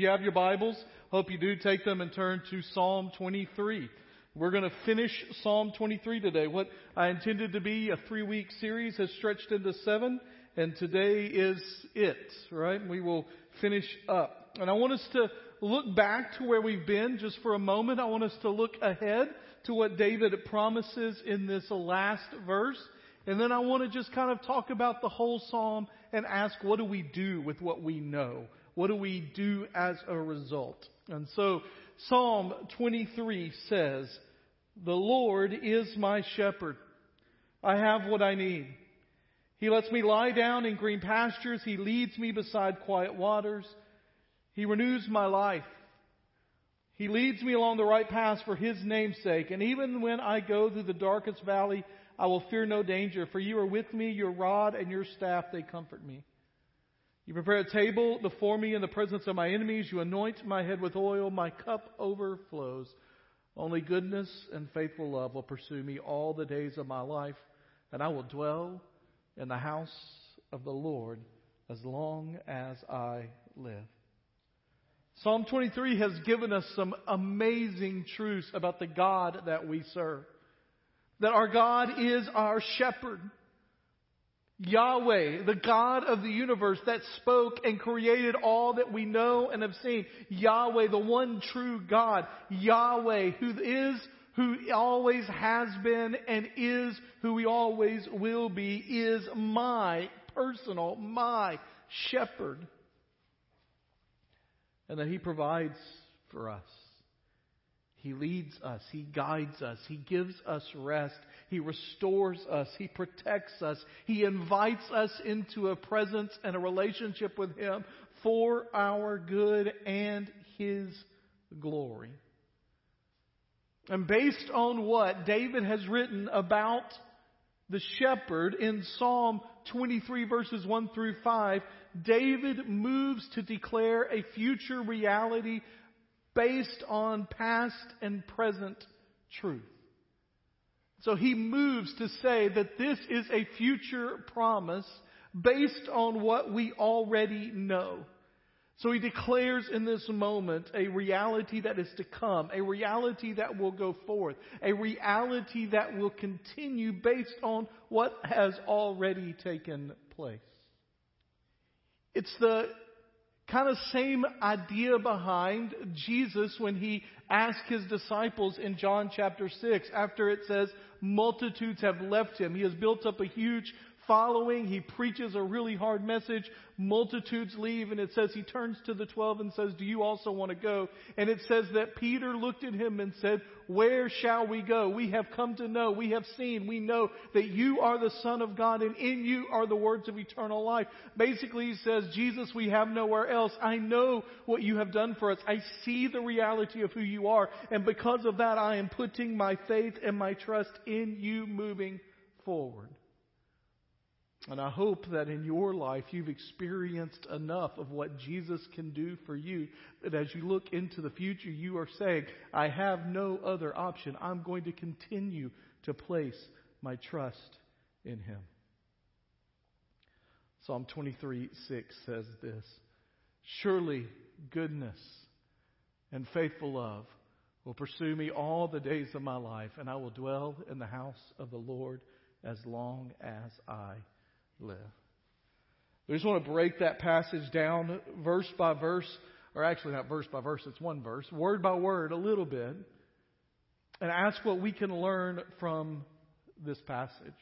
you have your Bibles, hope you do take them and turn to Psalm 23. We're going to finish Psalm 23 today. What I intended to be a three week series has stretched into seven, and today is it, right? We will finish up. And I want us to look back to where we've been just for a moment. I want us to look ahead to what David promises in this last verse. And then I want to just kind of talk about the whole psalm and ask what do we do with what we know? What do we do as a result? And so Psalm 23 says, The Lord is my shepherd. I have what I need. He lets me lie down in green pastures. He leads me beside quiet waters. He renews my life. He leads me along the right paths for His name's sake. And even when I go through the darkest valley, I will fear no danger, for you are with me, your rod and your staff, they comfort me. You prepare a table before me in the presence of my enemies. You anoint my head with oil. My cup overflows. Only goodness and faithful love will pursue me all the days of my life, and I will dwell in the house of the Lord as long as I live. Psalm 23 has given us some amazing truths about the God that we serve. That our God is our shepherd. Yahweh, the God of the universe that spoke and created all that we know and have seen. Yahweh, the one true God. Yahweh, who is, who always has been and is who he always will be, is my personal, my shepherd and that He provides for us. He leads us. He guides us. He gives us rest. He restores us. He protects us. He invites us into a presence and a relationship with Him for our good and His glory. And based on what David has written about the shepherd in Psalm 23 verses 1 through 5, David moves to declare a future reality based on past and present truth. So he moves to say that this is a future promise based on what we already know. So he declares in this moment a reality that is to come, a reality that will go forth, a reality that will continue based on what has already taken place. It's the kind of same idea behind Jesus when he asked his disciples in John chapter 6 after it says multitudes have left him. He has built up a huge following. He preaches a really hard message. Multitudes leave, and it says he turns to the twelve and says, Do you also want to go? And it says that Peter looked at him and said, Where shall we go? We have come to know, we have seen, we know that you are the Son of God, and in you are the words of eternal life. Basically, he says, Jesus, we have nowhere else. I know what you have done for us. I see the reality of who you are, and because of that, I am putting my faith and my trust in you moving forward. And I hope that in your life you've experienced enough of what Jesus can do for you that as you look into the future, you are saying, I have no other option. I'm going to continue to place my trust in Him. Psalm 23 6 says this Surely goodness and faithful love will pursue me all the days of my life, and I will dwell in the house of the Lord as long as I live. We just want to break that passage down verse by verse, or actually not verse by verse, it's one verse, word by word, a little bit, and ask what we can learn from this passage.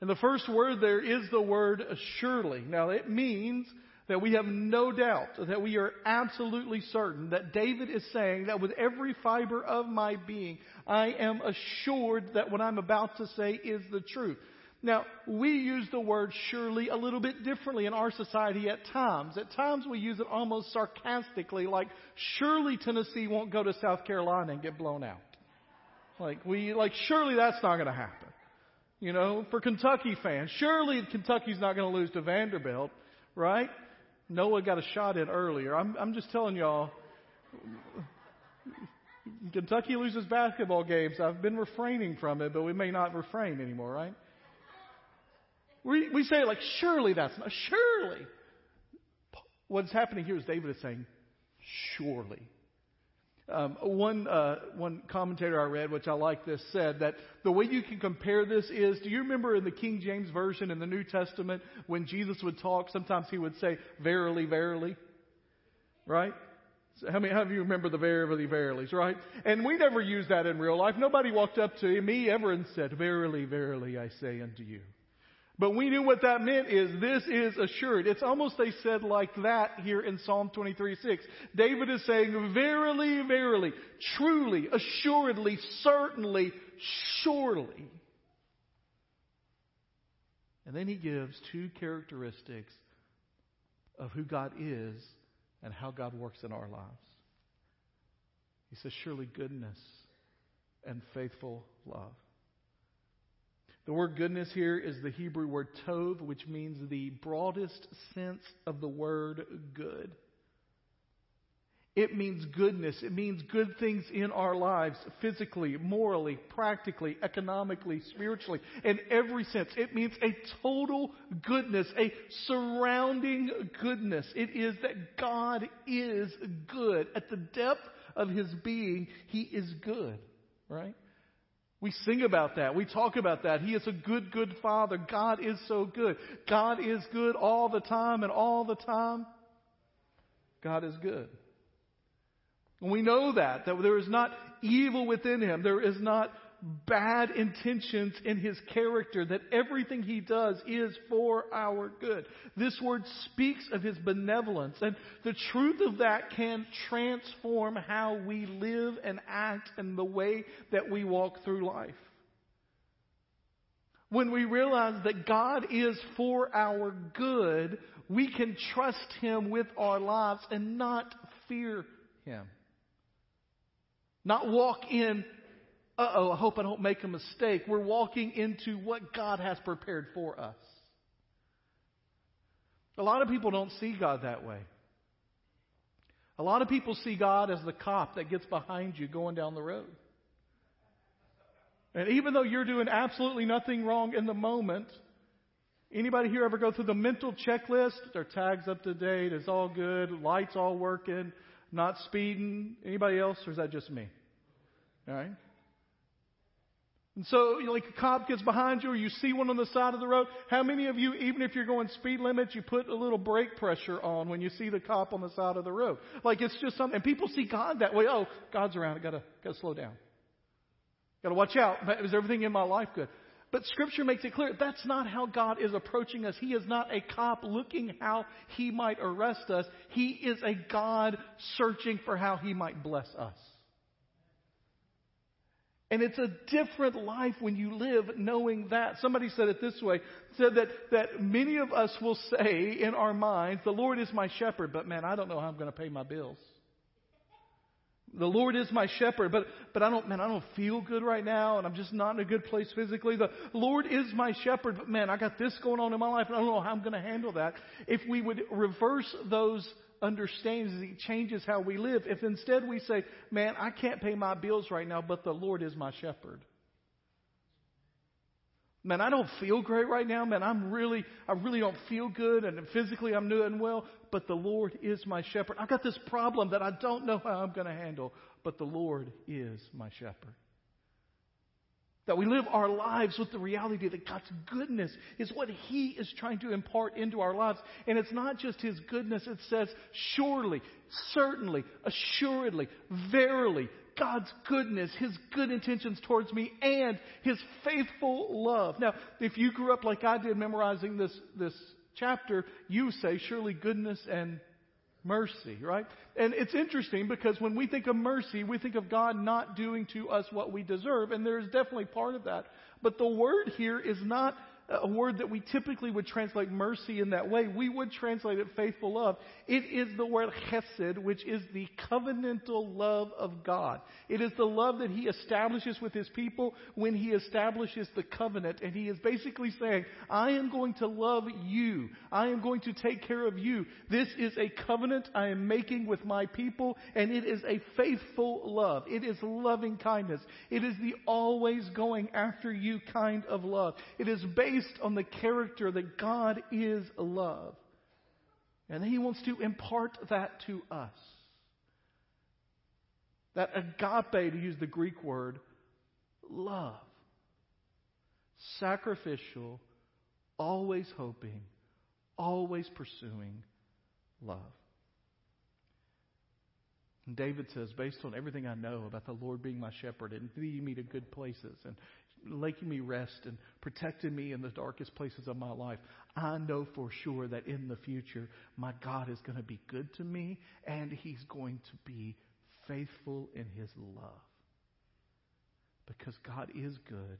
And the first word there is the word surely. Now it means that we have no doubt, that we are absolutely certain that David is saying that with every fiber of my being, I am assured that what I'm about to say is the truth. Now, we use the word surely a little bit differently in our society at times. At times we use it almost sarcastically, like, surely Tennessee won't go to South Carolina and get blown out. Like, we, like, surely that's not going to happen. You know, for Kentucky fans, surely Kentucky's not going to lose to Vanderbilt, right? Noah got a shot in earlier. I'm, I'm just telling y'all, Kentucky loses basketball games. I've been refraining from it, but we may not refrain anymore, right? We, we say like, surely that's not, surely. What's happening here is David is saying, surely. Um, one uh, one commentator I read, which I like this, said that the way you can compare this is: Do you remember in the King James version in the New Testament when Jesus would talk? Sometimes he would say, "Verily, verily," right? So how many of you remember the verily, verilies, right? And we never use that in real life. Nobody walked up to me ever and said, "Verily, verily, I say unto you." But we knew what that meant is this is assured. It's almost they said like that here in Psalm 23 6. David is saying, Verily, verily, truly, assuredly, certainly, surely. And then he gives two characteristics of who God is and how God works in our lives. He says, Surely goodness and faithful love. The word goodness here is the Hebrew word tov, which means the broadest sense of the word good. It means goodness. It means good things in our lives, physically, morally, practically, economically, spiritually, in every sense. It means a total goodness, a surrounding goodness. It is that God is good. At the depth of His being, He is good, right? We sing about that. We talk about that. He is a good, good Father. God is so good. God is good all the time and all the time. God is good. And we know that, that there is not evil within Him. There is not bad intentions in his character, that everything he does is for our good. This word speaks of his benevolence, and the truth of that can transform how we live and act and the way that we walk through life. When we realize that God is for our good, we can trust him with our lives and not fear him. Not walk in uh oh, I hope I don't make a mistake. We're walking into what God has prepared for us. A lot of people don't see God that way. A lot of people see God as the cop that gets behind you going down the road. And even though you're doing absolutely nothing wrong in the moment, anybody here ever go through the mental checklist? Their tags up to date, it's all good, lights all working, not speeding. Anybody else, or is that just me? All right. And so, you know, like a cop gets behind you or you see one on the side of the road. How many of you, even if you're going speed limits, you put a little brake pressure on when you see the cop on the side of the road? Like it's just something, and people see God that way. Oh, God's around. I gotta, gotta slow down. Gotta watch out. Is everything in my life good? But scripture makes it clear that's not how God is approaching us. He is not a cop looking how he might arrest us. He is a God searching for how he might bless us. And it's a different life when you live knowing that. Somebody said it this way, said that, that many of us will say in our minds, the Lord is my shepherd, but man, I don't know how I'm going to pay my bills. The Lord is my shepherd, but, but I don't, man, I don't feel good right now, and I'm just not in a good place physically. The Lord is my shepherd, but man, I got this going on in my life, and I don't know how I'm going to handle that. If we would reverse those understands He changes how we live. If instead we say, man, I can't pay my bills right now, but the Lord is my shepherd. Man, I don't feel great right now. Man, I'm really, I really don't feel good and physically I'm doing well, but the Lord is my shepherd. I've got this problem that I don't know how I'm going to handle, but the Lord is my shepherd. That we live our lives with the reality that God's goodness is what He is trying to impart into our lives. And it's not just His goodness, it says, surely, certainly, assuredly, verily, God's goodness, His good intentions towards me, and His faithful love. Now, if you grew up like I did memorizing this, this chapter, you say, surely goodness and mercy, right? And it's interesting because when we think of mercy, we think of God not doing to us what we deserve, and there is definitely part of that. But the word here is not a word that we typically would translate mercy in that way. We would translate it faithful love. It is the word chesed, which is the covenantal love of God. It is the love that He establishes with His people when He establishes the covenant. And He is basically saying, I am going to love you. I am going to take care of you. This is a covenant I am making with my people, and it is a faithful love. It is loving kindness. It is the always going after you kind of love. It is based based on the character that God is love. And He wants to impart that to us. That agape, to use the Greek word, love. Sacrificial, always hoping, always pursuing love. And David says, based on everything I know about the Lord being my shepherd and leading me to good places and making me rest and protecting me in the darkest places of my life, I know for sure that in the future, my God is going to be good to me and He's going to be faithful in His love. Because God is good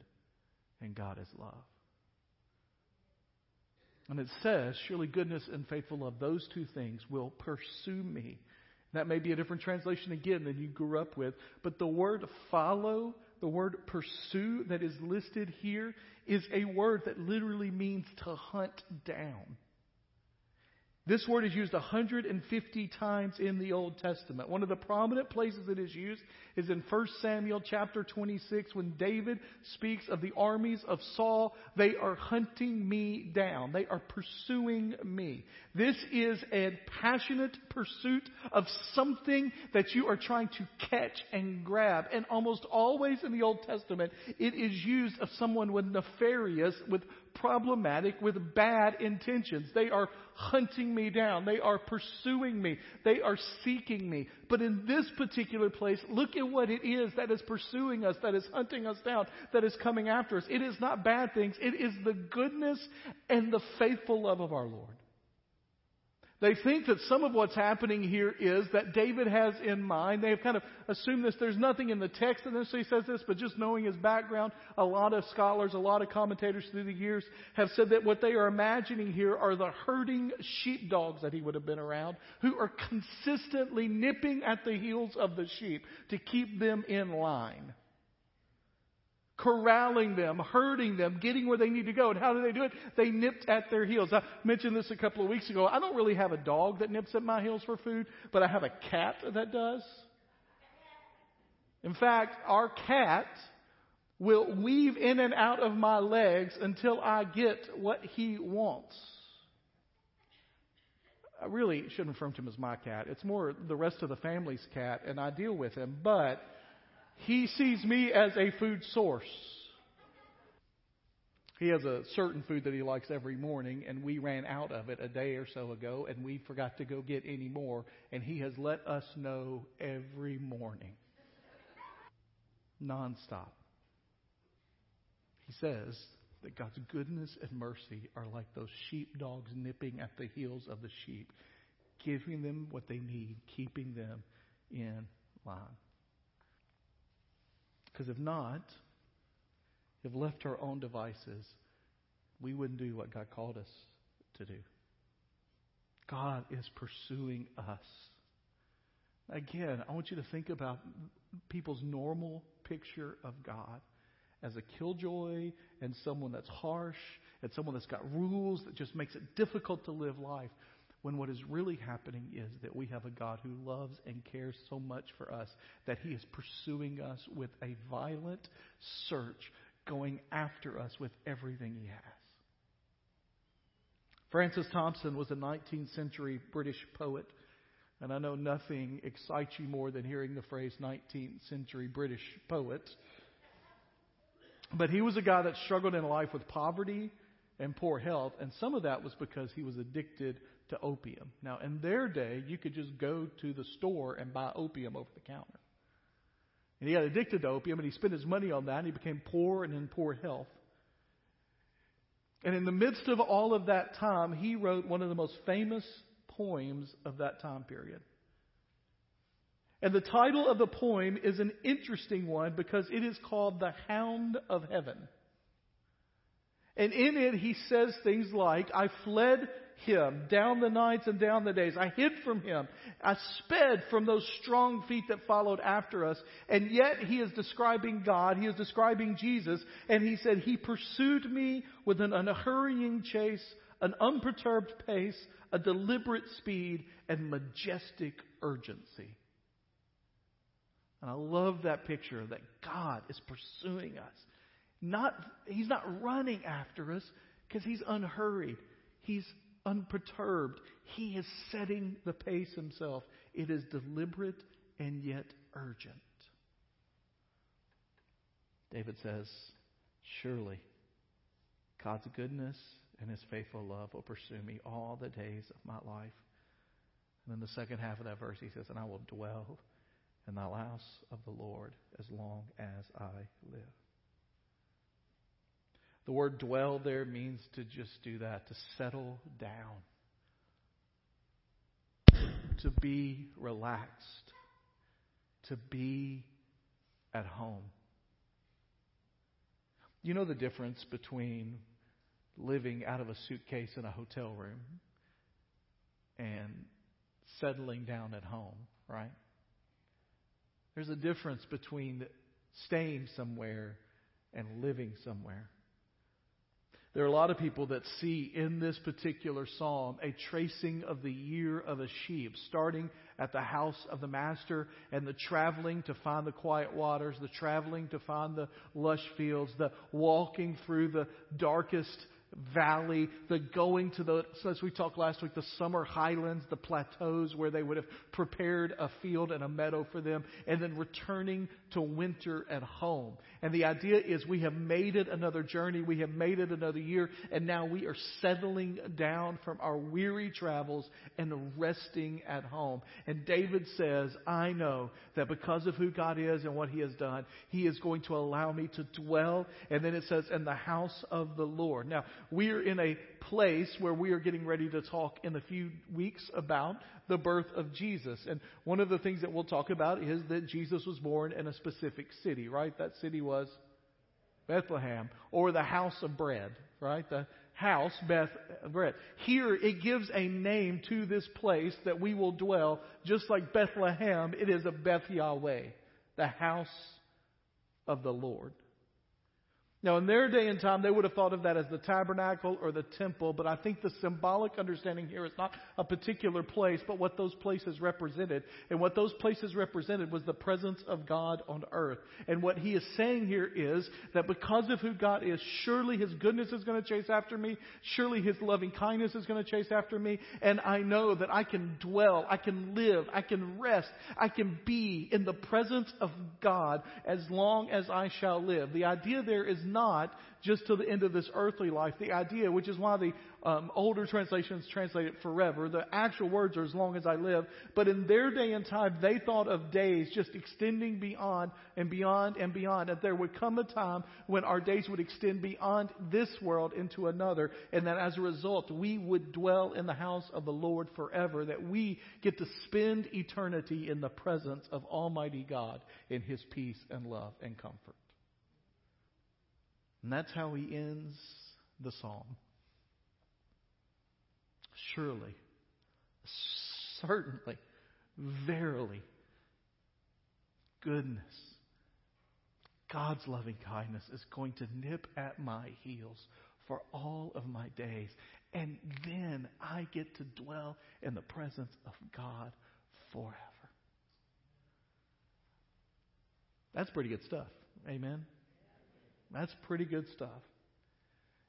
and God is love. And it says, surely goodness and faithful love, those two things will pursue me. That may be a different translation again than you grew up with, but the word follow, the word pursue that is listed here is a word that literally means to hunt down. This word is used 150 times in the Old Testament. One of the prominent places it is used is in 1 Samuel chapter 26 when David speaks of the armies of Saul. They are hunting me down. They are pursuing me. This is a passionate pursuit of something that you are trying to catch and grab. And almost always in the Old Testament, it is used of someone with nefarious, with problematic, with bad intentions. They are hunting me down. They are pursuing me. They are seeking me. But in this particular place, look at what it is that is pursuing us, that is hunting us down, that is coming after us. It is not bad things. It is the goodness and the faithful love of our Lord. They think that some of what's happening here is that David has in mind, they have kind of assumed this. There's nothing in the text that necessarily says this, but just knowing his background, a lot of scholars, a lot of commentators through the years have said that what they are imagining here are the herding sheepdogs that he would have been around, who are consistently nipping at the heels of the sheep to keep them in line corralling them, herding them, getting where they need to go. And how do they do it? They nipped at their heels. I mentioned this a couple of weeks ago. I don't really have a dog that nips at my heels for food, but I have a cat that does. In fact, our cat will weave in and out of my legs until I get what he wants. I really shouldn't refer to him as my cat. It's more the rest of the family's cat, and I deal with him. But he sees me as a food source. He has a certain food that he likes every morning, and we ran out of it a day or so ago, and we forgot to go get any more, and he has let us know every morning. Nonstop. He says that God's goodness and mercy are like those sheepdogs nipping at the heels of the sheep, giving them what they need, keeping them in line. Because if not, if left to our own devices, we wouldn't do what God called us to do. God is pursuing us. Again, I want you to think about people's normal picture of God as a killjoy and someone that's harsh and someone that's got rules that just makes it difficult to live life. When what is really happening is that we have a God who loves and cares so much for us that he is pursuing us with a violent search, going after us with everything he has. Francis Thompson was a 19th century British poet, and I know nothing excites you more than hearing the phrase 19th century British poet. But he was a guy that struggled in life with poverty and poor health, and some of that was because he was addicted to opium. Now, in their day, you could just go to the store and buy opium over the counter. And he got addicted to opium and he spent his money on that and he became poor and in poor health. And in the midst of all of that time, he wrote one of the most famous poems of that time period. And the title of the poem is an interesting one because it is called The Hound of Heaven. And in it, he says things like, I fled him down the nights and down the days. I hid from him. I sped from those strong feet that followed after us. And yet he is describing God. He is describing Jesus. And he said, He pursued me with an unhurrying chase, an unperturbed pace, a deliberate speed, and majestic urgency. And I love that picture that God is pursuing us. Not, he's not running after us because he's unhurried. He's unperturbed. He is setting the pace himself. It is deliberate and yet urgent. David says, Surely God's goodness and his faithful love will pursue me all the days of my life. And then the second half of that verse, he says, And I will dwell in the house of the Lord as long as I live. The word dwell there means to just do that, to settle down, to be relaxed, to be at home. You know the difference between living out of a suitcase in a hotel room and settling down at home, right? There's a difference between staying somewhere and living somewhere. There are a lot of people that see in this particular psalm a tracing of the year of a sheep, starting at the house of the master and the traveling to find the quiet waters, the traveling to find the lush fields, the walking through the darkest valley, the going to the, as we talked last week, the summer highlands, the plateaus where they would have prepared a field and a meadow for them, and then returning to winter at home. And the idea is we have made it another journey, we have made it another year, and now we are settling down from our weary travels and resting at home. And David says, I know that because of who God is and what He has done, He is going to allow me to dwell. And then it says, in the house of the Lord. Now, we are in a place where we are getting ready to talk in a few weeks about the birth of Jesus. And one of the things that we'll talk about is that Jesus was born in a specific city, right? That city was Bethlehem, or the house of bread, right? The house, Beth bread. Here it gives a name to this place that we will dwell, just like Bethlehem, it is a Beth Yahweh, the house of the Lord. Now, in their day and time, they would have thought of that as the tabernacle or the temple, but I think the symbolic understanding here is not a particular place, but what those places represented. And what those places represented was the presence of God on earth. And what he is saying here is that because of who God is, surely his goodness is going to chase after me, surely his loving kindness is going to chase after me, and I know that I can dwell, I can live, I can rest, I can be in the presence of God as long as I shall live. The idea there is not just to the end of this earthly life. The idea, which is why the um, older translations translate it forever, the actual words are as long as I live. But in their day and time, they thought of days just extending beyond and beyond and beyond. That there would come a time when our days would extend beyond this world into another, and that as a result, we would dwell in the house of the Lord forever. That we get to spend eternity in the presence of Almighty God in His peace and love and comfort. And that's how he ends the psalm. Surely, certainly, verily, goodness, God's loving kindness is going to nip at my heels for all of my days. And then I get to dwell in the presence of God forever. That's pretty good stuff. Amen. That's pretty good stuff.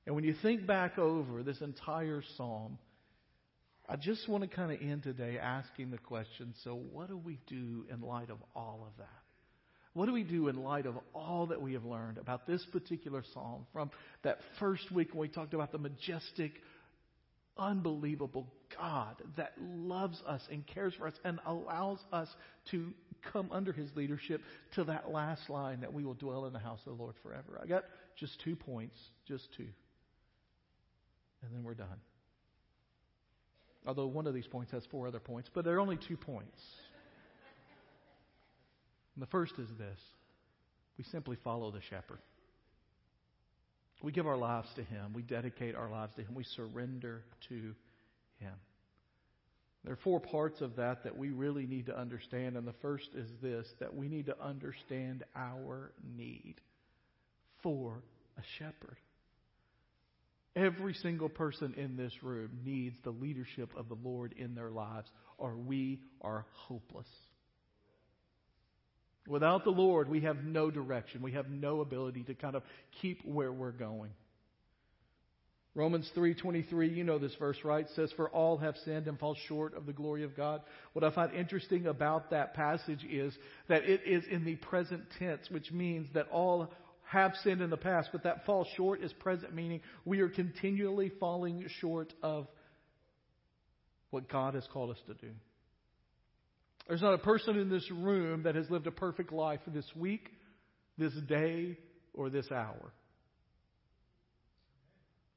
And when you think back over this entire psalm, I just want to kind of end today asking the question so, what do we do in light of all of that? What do we do in light of all that we have learned about this particular psalm from that first week when we talked about the majestic, unbelievable God that loves us and cares for us and allows us to come under his leadership to that last line that we will dwell in the house of the Lord forever. I got just two points, just two. And then we're done. Although one of these points has four other points, but there are only two points. And the first is this we simply follow the shepherd. We give our lives to him, we dedicate our lives to him, we surrender to him. There are four parts of that that we really need to understand, and the first is this that we need to understand our need for a shepherd. Every single person in this room needs the leadership of the Lord in their lives, or we are hopeless. Without the Lord, we have no direction. We have no ability to kind of keep where we're going. Romans 3:23, you know this verse, right? Says for all have sinned and fall short of the glory of God. What I find interesting about that passage is that it is in the present tense, which means that all have sinned in the past, but that fall short is present meaning we are continually falling short of what God has called us to do. There's not a person in this room that has lived a perfect life this week, this day, or this hour.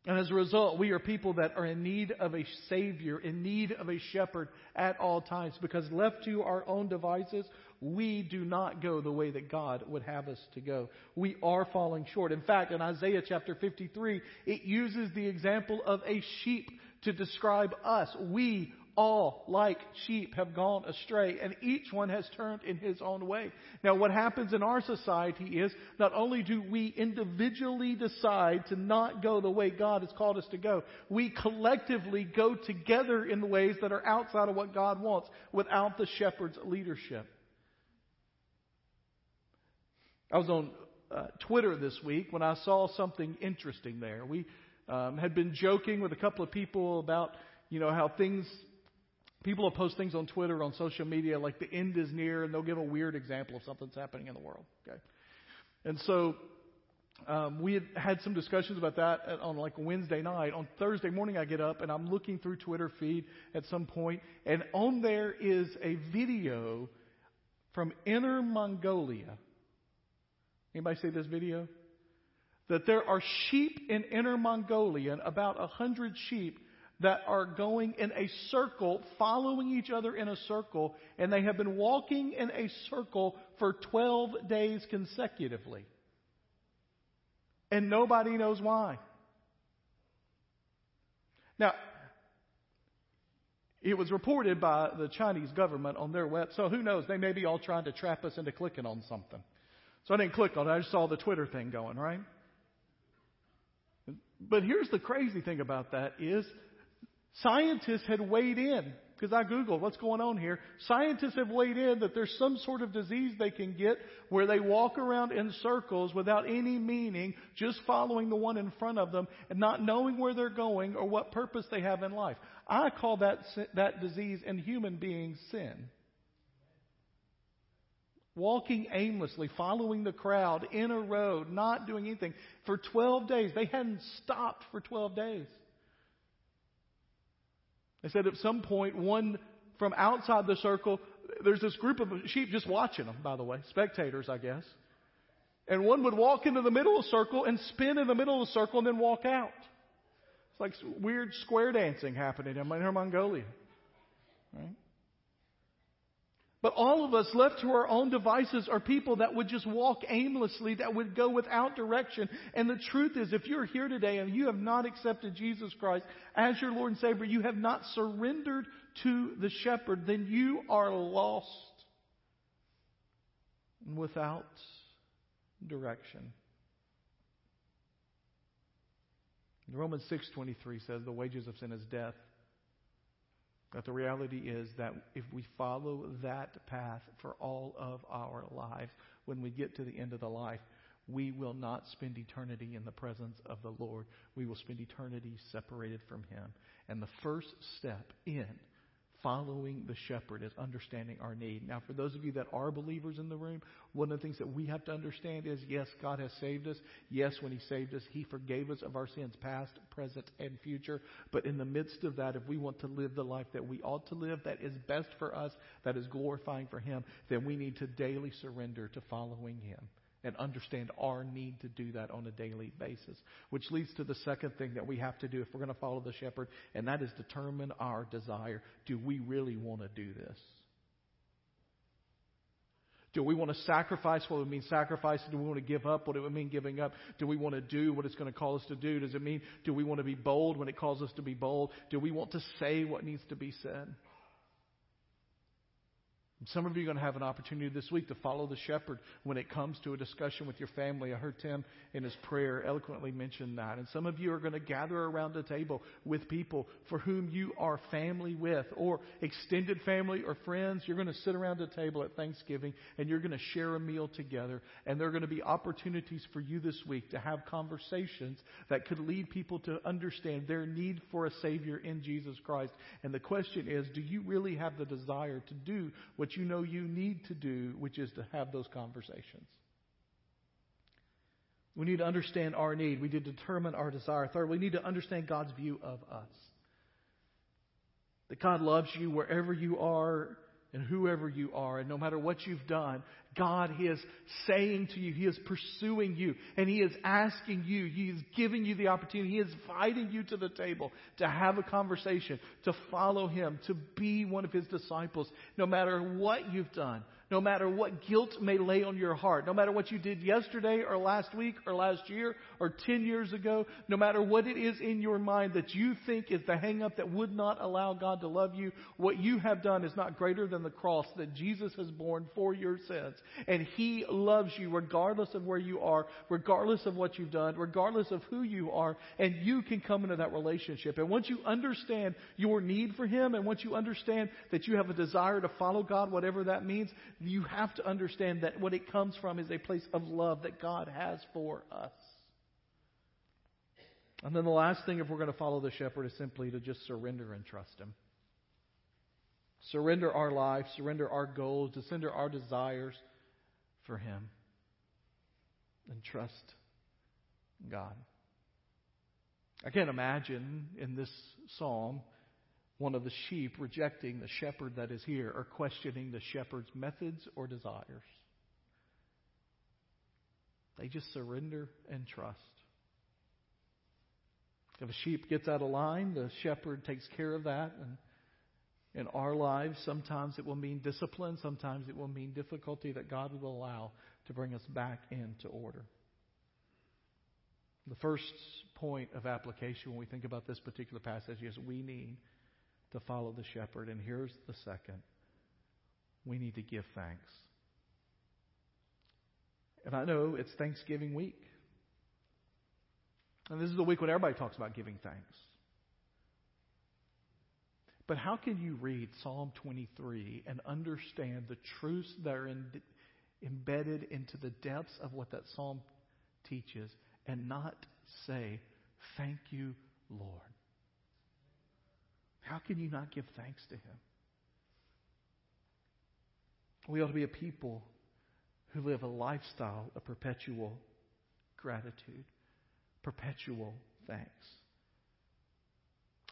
And as a result, we are people that are in need of a Savior, in need of a shepherd at all times, because left to our own devices, we do not go the way that God would have us to go. We are falling short. In fact, in Isaiah chapter 53, it uses the example of a sheep to describe us. We all, like sheep, have gone astray, and each one has turned in his own way. Now, what happens in our society is not only do we individually decide to not go the way God has called us to go, we collectively go together in the ways that are outside of what God wants without the shepherd's leadership. I was on uh, Twitter this week when I saw something interesting there. We um, had been joking with a couple of people about, you know, how things People will post things on Twitter, on social media, like the end is near, and they'll give a weird example of something that's happening in the world. Okay, and so um, we had had some discussions about that on like Wednesday night. On Thursday morning, I get up and I'm looking through Twitter feed at some point, and on there is a video from Inner Mongolia. Anybody see this video? That there are sheep in Inner Mongolia, about a hundred sheep that are going in a circle, following each other in a circle, and they have been walking in a circle for 12 days consecutively. And nobody knows why. Now, it was reported by the Chinese government on their web, so who knows? They may be all trying to trap us into clicking on something. So I didn't click on it, I just saw the Twitter thing going, right? But here's the crazy thing about that is Scientists had weighed in, because I Googled what's going on here. Scientists have weighed in that there's some sort of disease they can get where they walk around in circles without any meaning, just following the one in front of them and not knowing where they're going or what purpose they have in life. I call that, that disease in human beings sin. Walking aimlessly, following the crowd in a road, not doing anything for 12 days. They hadn't stopped for 12 days. They said at some point, one from outside the circle, there's this group of sheep just watching them, by the way, spectators, I guess. And one would walk into the middle of the circle and spin in the middle of the circle and then walk out. It's like weird square dancing happening in Mongolia. Right? But all of us left to our own devices are people that would just walk aimlessly, that would go without direction. And the truth is, if you're here today and you have not accepted Jesus Christ as your Lord and Savior, you have not surrendered to the shepherd, then you are lost and without direction. Romans 6:23 says the wages of sin is death but the reality is that if we follow that path for all of our lives, when we get to the end of the life, we will not spend eternity in the presence of the Lord. We will spend eternity separated from Him. And the first step in following the shepherd is understanding our need. Now, for those of you that are believers in the room, one of the things that we have to understand is yes, God has saved us. Yes, when He saved us, He forgave us of our sins, past, present, and future. But in the midst of that, if we want to live the life that we ought to live, that is best for us, that is glorifying for Him, then we need to daily surrender to following Him and understand our need to do that on a daily basis. Which leads to the second thing that we have to do if we're going to follow the shepherd, and that is determine our desire. Do we really want to do this? Do we want to sacrifice what it means sacrifice? Do we want to give up what it would mean giving up? Do we want to do what it's going to call us to do? Does it mean, do we want to be bold when it calls us to be bold? Do we want to say what needs to be said? Some of you are going to have an opportunity this week to follow the shepherd when it comes to a discussion with your family. I heard Tim in his prayer eloquently mention that. And some of you are going to gather around a table with people for whom you are family with, or extended family or friends. You're going to sit around a table at Thanksgiving and you're going to share a meal together. And there are going to be opportunities for you this week to have conversations that could lead people to understand their need for a Savior in Jesus Christ. And the question is, do you really have the desire to do what what you know you need to do, which is to have those conversations. We need to understand our need. We need to determine our desire. Third, we need to understand God's view of us. That God loves you wherever you are and whoever you are, and no matter what you've done, God is saying to you, He is pursuing you, and He is asking you, He is giving you the opportunity, He is inviting you to the table to have a conversation, to follow Him, to be one of His disciples, no matter what you've done, no matter what guilt may lay on your heart, no matter what you did yesterday or last week or last year or 10 years ago, no matter what it is in your mind that you think is the hangup that would not allow God to love you, what you have done is not greater than the cross that Jesus has borne for your sins. And He loves you regardless of where you are, regardless of what you've done, regardless of who you are, and you can come into that relationship. And once you understand your need for Him, and once you understand that you have a desire to follow God, whatever that means, you have to understand that what it comes from is a place of love that God has for us. And then the last thing, if we're going to follow the shepherd, is simply to just surrender and trust him. Surrender our life, surrender our goals, to surrender our desires for him. And trust God. I can't imagine in this psalm one of the sheep rejecting the shepherd that is here or questioning the shepherd's methods or desires. They just surrender and trust. If a sheep gets out of line, the shepherd takes care of that. And in our lives, sometimes it will mean discipline, sometimes it will mean difficulty that God will allow to bring us back into order. The first point of application when we think about this particular passage is we need to follow the shepherd. And here's the second we need to give thanks. And I know it's Thanksgiving week. And this is the week when everybody talks about giving thanks. But how can you read Psalm 23 and understand the truths that are in, embedded into the depths of what that psalm teaches and not say, Thank you, Lord? How can you not give thanks to Him? We ought to be a people who live a lifestyle of perpetual gratitude, perpetual thanks.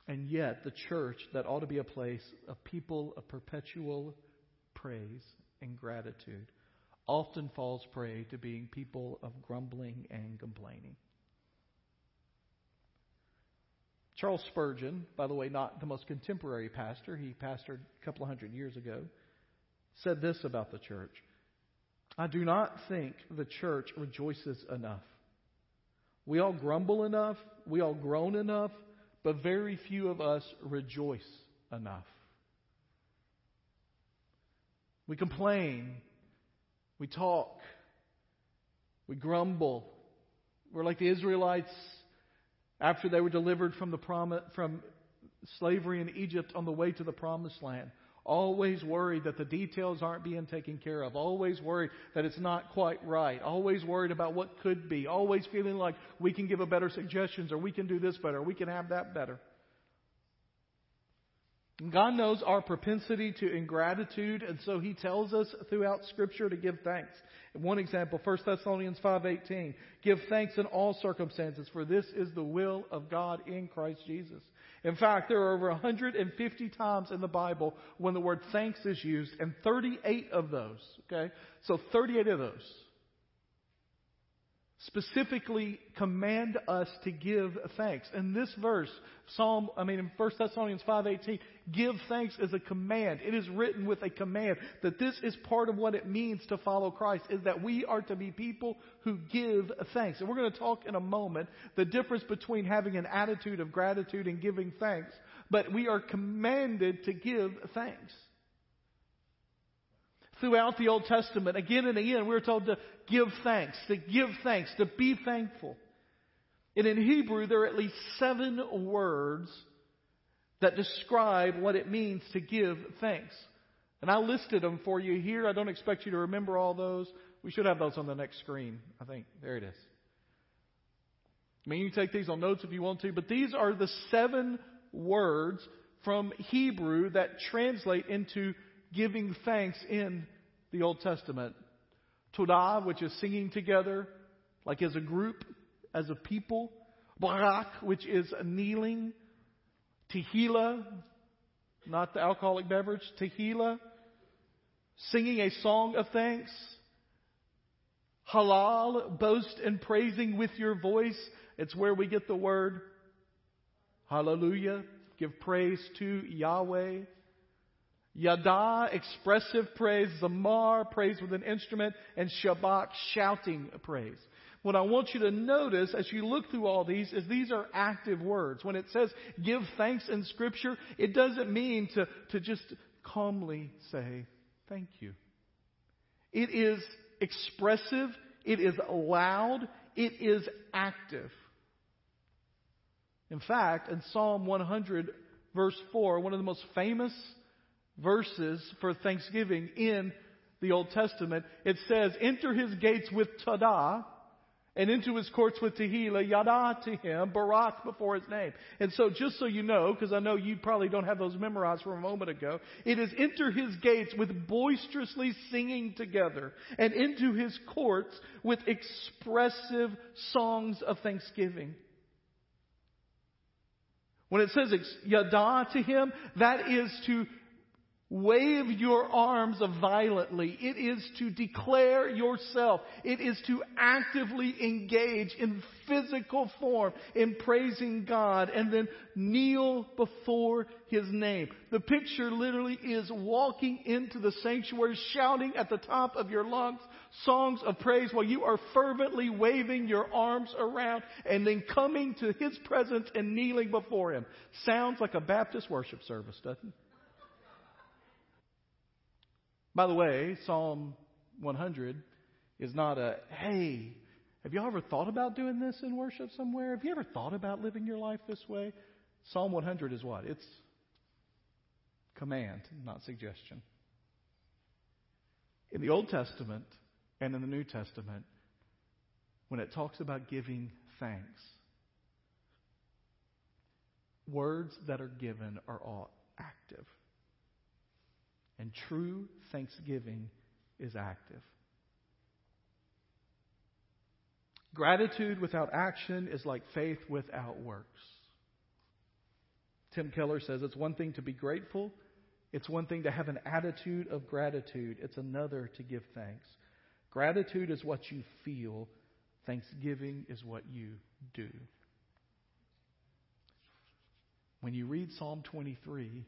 And yet, the church, that ought to be a place of people of perpetual praise and gratitude, often falls prey to being people of grumbling and complaining. Charles Spurgeon, by the way, not the most contemporary pastor, he pastored a couple of hundred years ago, said this about the church I do not think the church rejoices enough. We all grumble enough, we all groan enough, but very few of us rejoice enough. We complain, we talk, we grumble. We're like the Israelites after they were delivered from, the prom- from slavery in Egypt on the way to the promised land. Always worried that the details aren't being taken care of. Always worried that it's not quite right. Always worried about what could be. Always feeling like we can give a better suggestions or we can do this better, or we can have that better. God knows our propensity to ingratitude, and so He tells us throughout Scripture to give thanks. One example, 1 Thessalonians 5.18, give thanks in all circumstances, for this is the will of God in Christ Jesus. In fact, there are over 150 times in the Bible when the word thanks is used, and 38 of those, okay? So 38 of those specifically command us to give thanks. In this verse, Psalm, I mean in 1 Thessalonians 5:18, give thanks is a command. It is written with a command that this is part of what it means to follow Christ is that we are to be people who give thanks. And we're going to talk in a moment the difference between having an attitude of gratitude and giving thanks, but we are commanded to give thanks. Throughout the Old Testament, again and again, we're told to give thanks, to give thanks, to be thankful. And in Hebrew, there are at least seven words that describe what it means to give thanks. And I listed them for you here. I don't expect you to remember all those. We should have those on the next screen, I think. There it is. I mean, you can take these on notes if you want to, but these are the seven words from Hebrew that translate into giving thanks in the Old Testament. Todah, which is singing together, like as a group, as a people. Barak, which is kneeling. Tehillah, not the alcoholic beverage. Tehillah, singing a song of thanks. Halal, boast and praising with your voice. It's where we get the word hallelujah. Give praise to Yahweh. Yada, expressive praise. Zamar, praise with an instrument. And Shabach, shouting praise. What I want you to notice as you look through all these is these are active words. When it says give thanks in Scripture, it doesn't mean to, to just calmly say thank you. It is expressive. It is loud. It is active. In fact, in Psalm 100, verse 4, one of the most famous verses for Thanksgiving in the Old Testament, it says, Enter his gates with todah, and into his courts with Tehillah, Yada to him, Barak before his name. And so, just so you know, because I know you probably don't have those memorized from a moment ago, it is enter his gates with boisterously singing together, and into his courts with expressive songs of thanksgiving. When it says yada to him, that is to wave your arms violently. It is to declare yourself. It is to actively engage in physical form in praising God and then kneel before His name. The picture literally is walking into the sanctuary, shouting at the top of your lungs songs of praise while you are fervently waving your arms around and then coming to His presence and kneeling before Him. Sounds like a Baptist worship service, doesn't it? By the way, Psalm 100 is not a, hey, have you ever thought about doing this in worship somewhere? Have you ever thought about living your life this way? Psalm 100 is what? It's command, not suggestion. In the Old Testament and in the New Testament, when it talks about giving thanks, words that are given are all active. And true thanksgiving is active. Gratitude without action is like faith without works. Tim Keller says it's one thing to be grateful, it's one thing to have an attitude of gratitude, it's another to give thanks. Gratitude is what you feel, thanksgiving is what you do. When you read Psalm 23,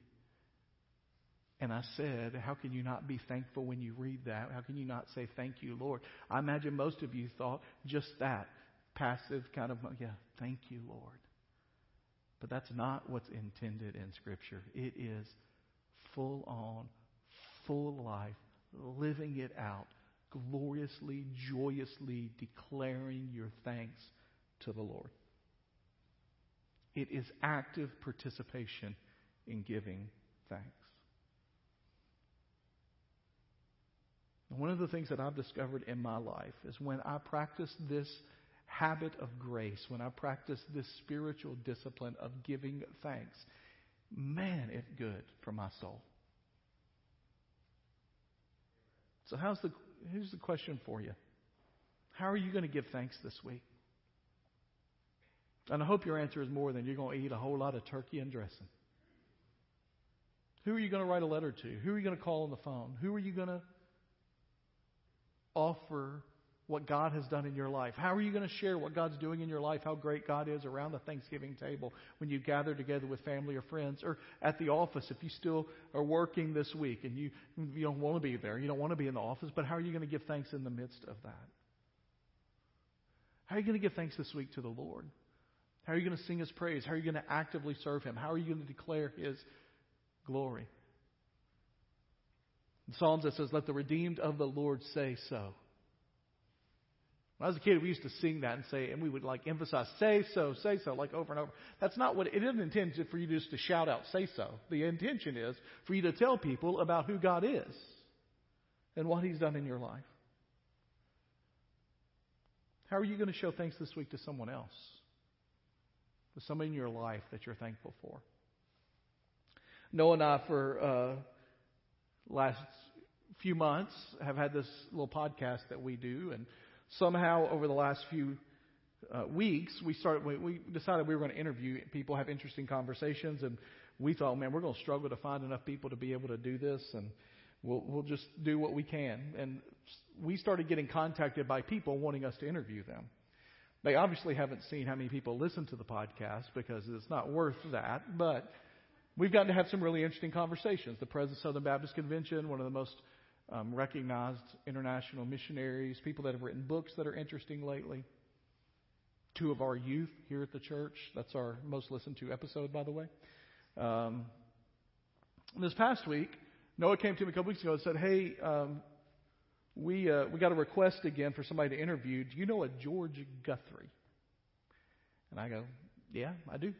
and I said, How can you not be thankful when you read that? How can you not say, Thank you, Lord? I imagine most of you thought just that passive kind of, yeah, thank you, Lord. But that's not what's intended in Scripture. It is full on, full life, living it out, gloriously, joyously declaring your thanks to the Lord. It is active participation in giving thanks. One of the things that I've discovered in my life is when I practice this habit of grace, when I practice this spiritual discipline of giving thanks, man, it's good for my soul. So how's the here's the question for you. How are you going to give thanks this week? And I hope your answer is more than you're going to eat a whole lot of turkey and dressing. Who are you going to write a letter to? Who are you going to call on the phone? Who are you going to offer what God has done in your life? How are you going to share what God's doing in your life, how great God is around the Thanksgiving table when you gather together with family or friends or at the office if you still are working this week and you, you don't want to be there, you don't want to be in the office, but how are you going to give thanks in the midst of that? How are you going to give thanks this week to the Lord? How are you going to sing His praise? How are you going to actively serve Him? How are you going to declare His glory? In Psalms it says, Let the redeemed of the Lord say so. When I was a kid, we used to sing that and say, and we would like emphasize, say so, say so, like over and over. That's not what, it isn't intended for you just to shout out, say so. The intention is for you to tell people about who God is and what He's done in your life. How are you going to show thanks this week to someone else? To somebody in your life that you're thankful for? Noah and I, for uh, last few months, have had this little podcast that we do, and somehow over the last few uh, weeks, we started. We, we decided we were going to interview people, have interesting conversations, and we thought, man, we're going to struggle to find enough people to be able to do this, and we'll we'll just do what we can. And we started getting contacted by people wanting us to interview them. They obviously haven't seen how many people listen to the podcast because it's not worth that, but we've gotten to have some really interesting conversations. The President of Southern Baptist Convention, one of the most um, recognized international missionaries, people that have written books that are interesting lately. Two of our youth here at the church. That's our most listened to episode, by the way. Um, this past week, Noah came to me a couple weeks ago and said, "Hey, um, we uh, we got a request again for somebody to interview. Do you know a George Guthrie?" And I go, "Yeah, I do.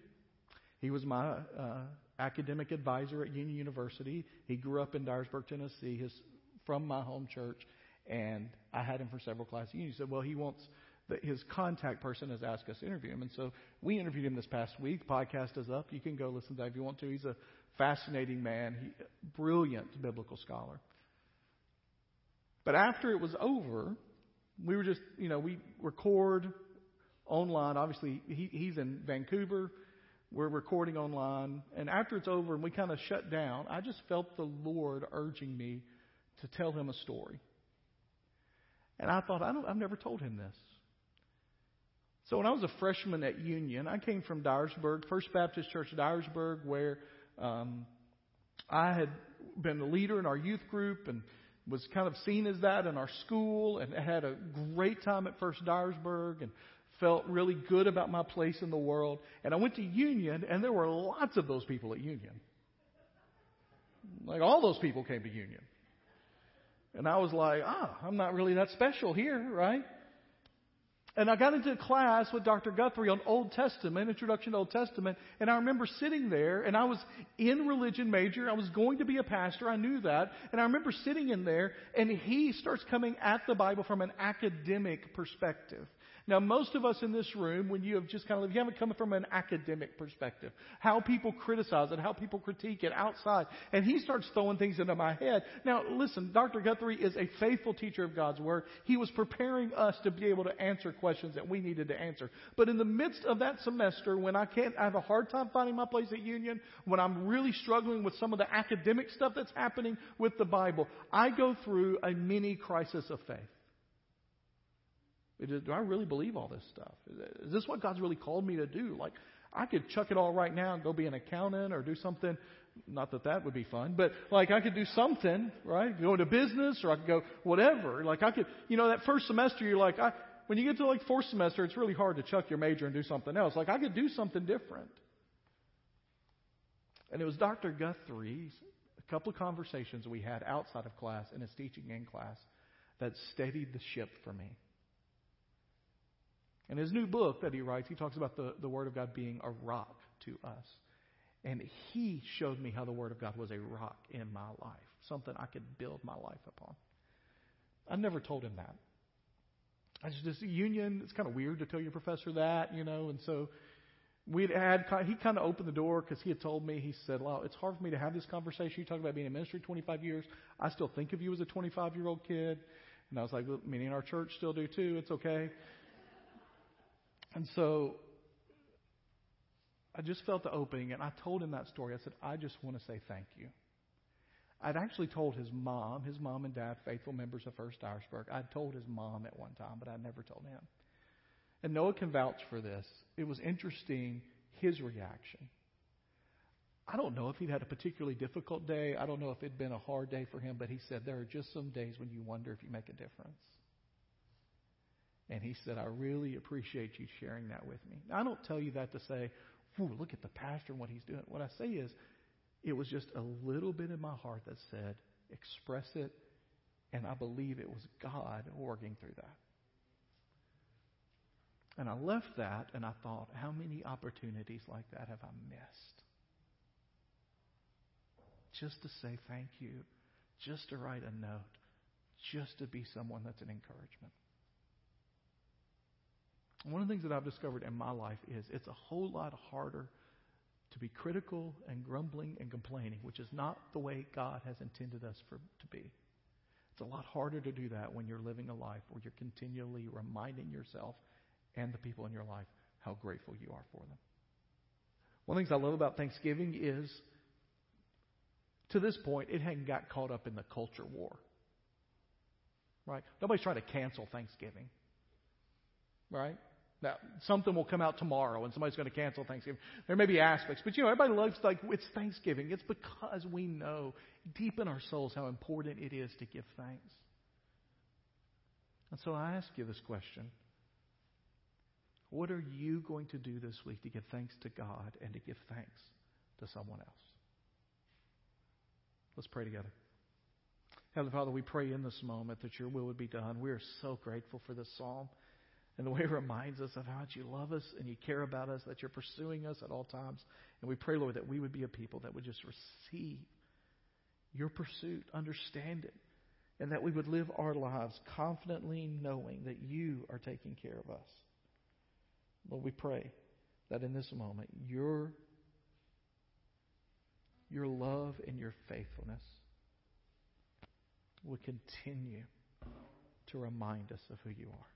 He was my uh, academic advisor at Union University. He grew up in Dyersburg, Tennessee. His from my home church, and I had him for several classes. He said, well, he wants that his contact person has asked us to interview him, and so we interviewed him this past week. Podcast is up. You can go listen to that if you want to. He's a fascinating man, he, brilliant biblical scholar. But after it was over, we were just, you know, we record online. Obviously, he, he's in Vancouver. We're recording online. And after it's over and we kind of shut down, I just felt the Lord urging me to tell him a story. And I thought, I don't, I've never told him this. So when I was a freshman at Union, I came from Dyersburg, First Baptist Church Dyersburg, where um, I had been a leader in our youth group and was kind of seen as that in our school and had a great time at First Dyersburg and felt really good about my place in the world. And I went to Union, and there were lots of those people at Union. Like all those people came to Union. And I was like, ah, I'm not really that special here, right? And I got into a class with Dr. Guthrie on Old Testament, Introduction to Old Testament, and I remember sitting there, and I was in religion major. I was going to be a pastor. I knew that. And I remember sitting in there, and he starts coming at the Bible from an academic perspective. Now, most of us in this room, when you have just kind of, you haven't come from an academic perspective, how people criticize it, how people critique it outside, and he starts throwing things into my head. Now, listen, Dr. Guthrie is a faithful teacher of God's Word. He was preparing us to be able to answer questions that we needed to answer. But in the midst of that semester, when I can't, I have a hard time finding my place at Union, when I'm really struggling with some of the academic stuff that's happening with the Bible, I go through a mini crisis of faith. Do I really believe all this stuff? Is this what God's really called me to do? Like, I could chuck it all right now and go be an accountant or do something. Not that that would be fun, but like I could do something, right? Go into business or I could go whatever. Like I could, you know, that first semester you're like, I, when you get to like fourth semester, it's really hard to chuck your major and do something else. Like I could do something different. And it was Dr. Guthrie's, a couple of conversations we had outside of class and his teaching in class that steadied the ship for me. In his new book that he writes, he talks about the, the Word of God being a rock to us. And he showed me how the Word of God was a rock in my life, something I could build my life upon. I never told him that. I just, this union, it's kind of weird to tell your professor that, you know, and so we'd had, he kind of opened the door because he had told me, he said, well, it's hard for me to have this conversation. You talk about being in ministry 25 years. I still think of you as a 25 year old kid. And I was like, well, Many in our church still do too. It's okay. And so I just felt the opening, and I told him that story. I said, I just want to say thank you. I'd actually told his mom, his mom and dad, faithful members of First Dyersburg. I'd told his mom at one time, but I never told him. And Noah can vouch for this. It was interesting, his reaction. I don't know if he'd had a particularly difficult day. I don't know if it'd been a hard day for him, but he said there are just some days when you wonder if you make a difference. And he said, I really appreciate you sharing that with me. Now, I don't tell you that to say, look at the pastor and what he's doing. What I say is, it was just a little bit in my heart that said, express it, and I believe it was God working through that. And I left that and I thought, how many opportunities like that have I missed? Just to say thank you, just to write a note, just to be someone that's an encouragement. One of the things that I've discovered in my life is it's a whole lot harder to be critical and grumbling and complaining, which is not the way God has intended us for to be. It's a lot harder to do that when you're living a life where you're continually reminding yourself and the people in your life how grateful you are for them. One of the things I love about Thanksgiving is, to this point, it hadn't got caught up in the culture war. Right? Nobody's trying to cancel Thanksgiving. Right? Now, something will come out tomorrow and somebody's going to cancel Thanksgiving. There may be aspects, but you know, everybody loves like it's Thanksgiving. It's because we know deep in our souls how important it is to give thanks. And so I ask you this question. What are you going to do this week to give thanks to God and to give thanks to someone else? Let's pray together. Heavenly Father, we pray in this moment that your will would be done. We are so grateful for this psalm and the way it reminds us of how much you love us and you care about us, that you're pursuing us at all times. And we pray, Lord, that we would be a people that would just receive your pursuit, understand it, and that we would live our lives confidently knowing that you are taking care of us. Lord, we pray that in this moment, your, your love and your faithfulness will continue to remind us of who you are.